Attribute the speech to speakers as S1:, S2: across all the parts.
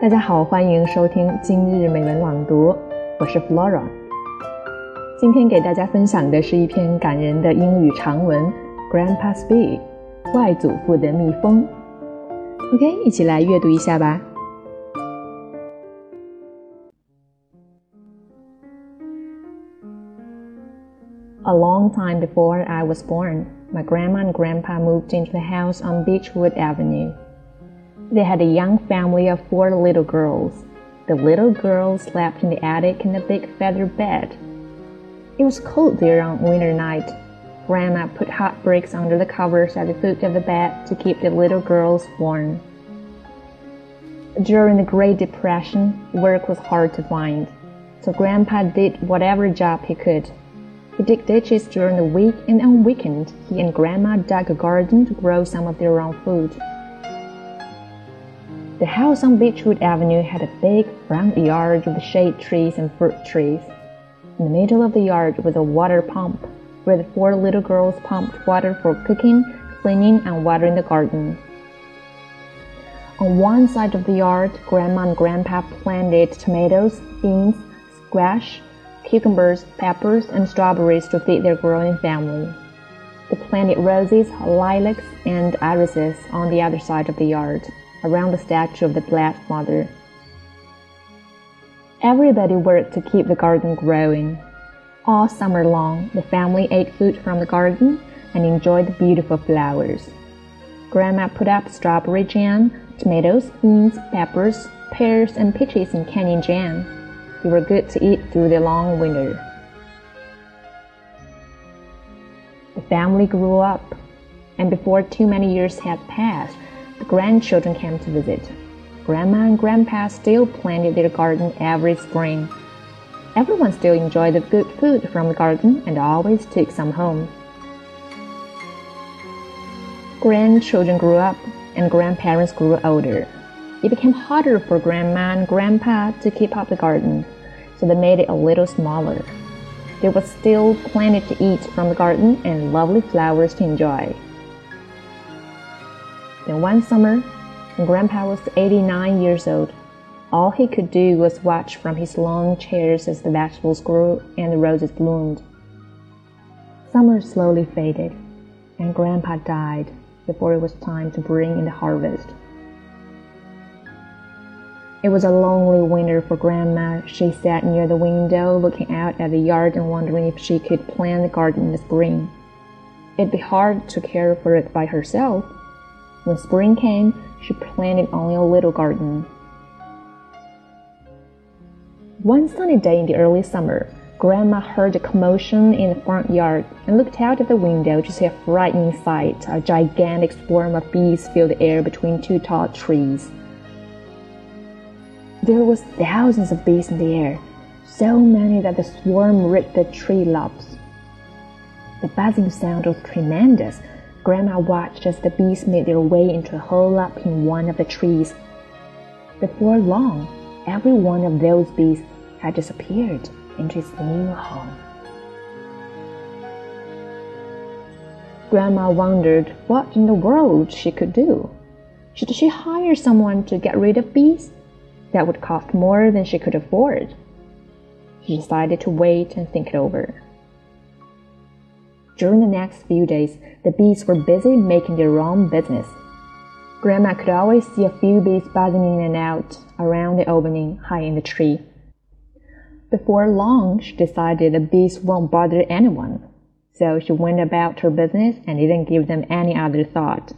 S1: 大家好，欢迎收听今日美文朗读，我是 Flora。今天给大家分享的是一篇感人的英语长文《Grandpa's Bee》，外祖父的蜜蜂。OK，一起来阅读一下吧。A long time before I was born, my grandma and grandpa moved into the house on Beechwood Avenue. They had a young family of four little girls. The little girls slept in the attic in a big feather bed. It was cold there on winter night. Grandma put hot bricks under the covers at the foot of the bed to keep the little girls warm. During the Great Depression, work was hard to find, so Grandpa did whatever job he could. He dug ditches during the week, and on weekend, he and Grandma dug a garden to grow some of their own food. The house on Beechwood Avenue had a big front yard with shade trees and fruit trees. In the middle of the yard was a water pump, where the four little girls pumped water for cooking, cleaning, and watering the garden. On one side of the yard, Grandma and Grandpa planted tomatoes, beans, squash, cucumbers, peppers, and strawberries to feed their growing family. They planted roses, lilacs, and irises on the other side of the yard around the statue of the Blessed Mother. Everybody worked to keep the garden growing. All summer long, the family ate food from the garden and enjoyed the beautiful flowers. Grandma put up strawberry jam, tomatoes, beans, peppers, pears, and peaches in candy jam. They were good to eat through the long winter. The family grew up, and before too many years had passed, the grandchildren came to visit. Grandma and Grandpa still planted their garden every spring. Everyone still enjoyed the good food from the garden and always took some home. Grandchildren grew up and grandparents grew older. It became harder for Grandma and Grandpa to keep up the garden, so they made it a little smaller. There was still plenty to eat from the garden and lovely flowers to enjoy. Then one summer, when Grandpa was 89 years old, all he could do was watch from his long chairs as the vegetables grew and the roses bloomed. Summer slowly faded, and Grandpa died before it was time to bring in the harvest. It was a lonely winter for Grandma. She sat near the window looking out at the yard and wondering if she could plant the garden in the spring. It'd be hard to care for it by herself, when spring came, she planted only a little garden. One sunny day in the early summer, Grandma heard a commotion in the front yard and looked out of the window to see a frightening sight. A gigantic swarm of bees filled the air between two tall trees. There was thousands of bees in the air, so many that the swarm ripped the tree lops. The buzzing sound was tremendous, Grandma watched as the bees made their way into a hole up in one of the trees. Before long, every one of those bees had disappeared into its new home. Grandma wondered what in the world she could do. Should she hire someone to get rid of bees? That would cost more than she could afford. She decided to wait and think it over. During the next few days, the bees were busy making their own business. Grandma could always see a few bees buzzing in and out around the opening high in the tree. Before long, she decided the bees won't bother anyone, so she went about her business and didn't give them any other thought.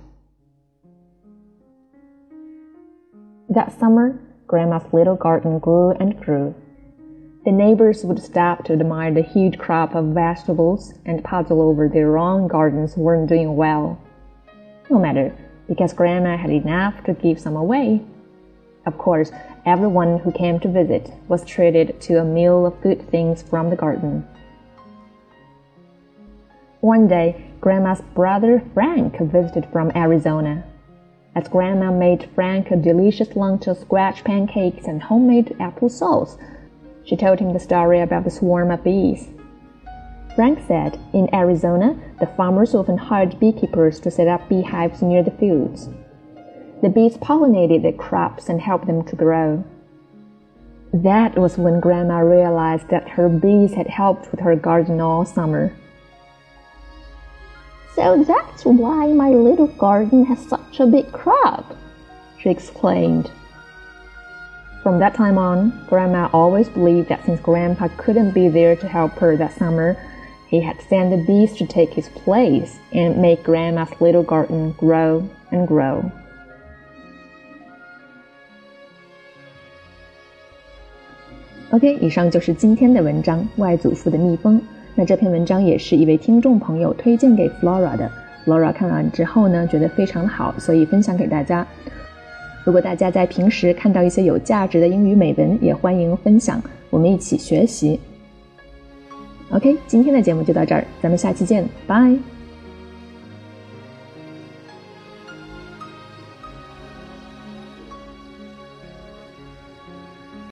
S1: That summer, Grandma's little garden grew and grew. The neighbors would stop to admire the huge crop of vegetables and puzzle over their own gardens weren't doing well. No matter, because Grandma had enough to give some away. Of course, everyone who came to visit was treated to a meal of good things from the garden. One day, Grandma's brother Frank visited from Arizona. As Grandma made Frank a delicious lentil squash pancakes and homemade apple sauce, she told him the story about the swarm of bees. Frank said in Arizona, the farmers often hired beekeepers to set up beehives near the fields. The bees pollinated the crops and helped them to grow. That was when Grandma realized that her bees had helped with her garden all summer.
S2: So that's why my little garden has such a big crop, she explained.
S1: From that time on, Grandma always believed that since Grandpa couldn't be there to help her that summer, he had sent the bees to take his place and make Grandma's little garden grow and grow. OK，以上就是今天的文章《外祖父的蜜蜂》。那这篇文章也是一位听众朋友推荐给 Flora 的，Flora 看完之后呢，觉得非常好，所以分享给大家。 如果大家在平时看到一些有价值的英语美文，也欢迎分享，我们一起学习。OK，今天的节目就到这儿，咱们下期见，拜。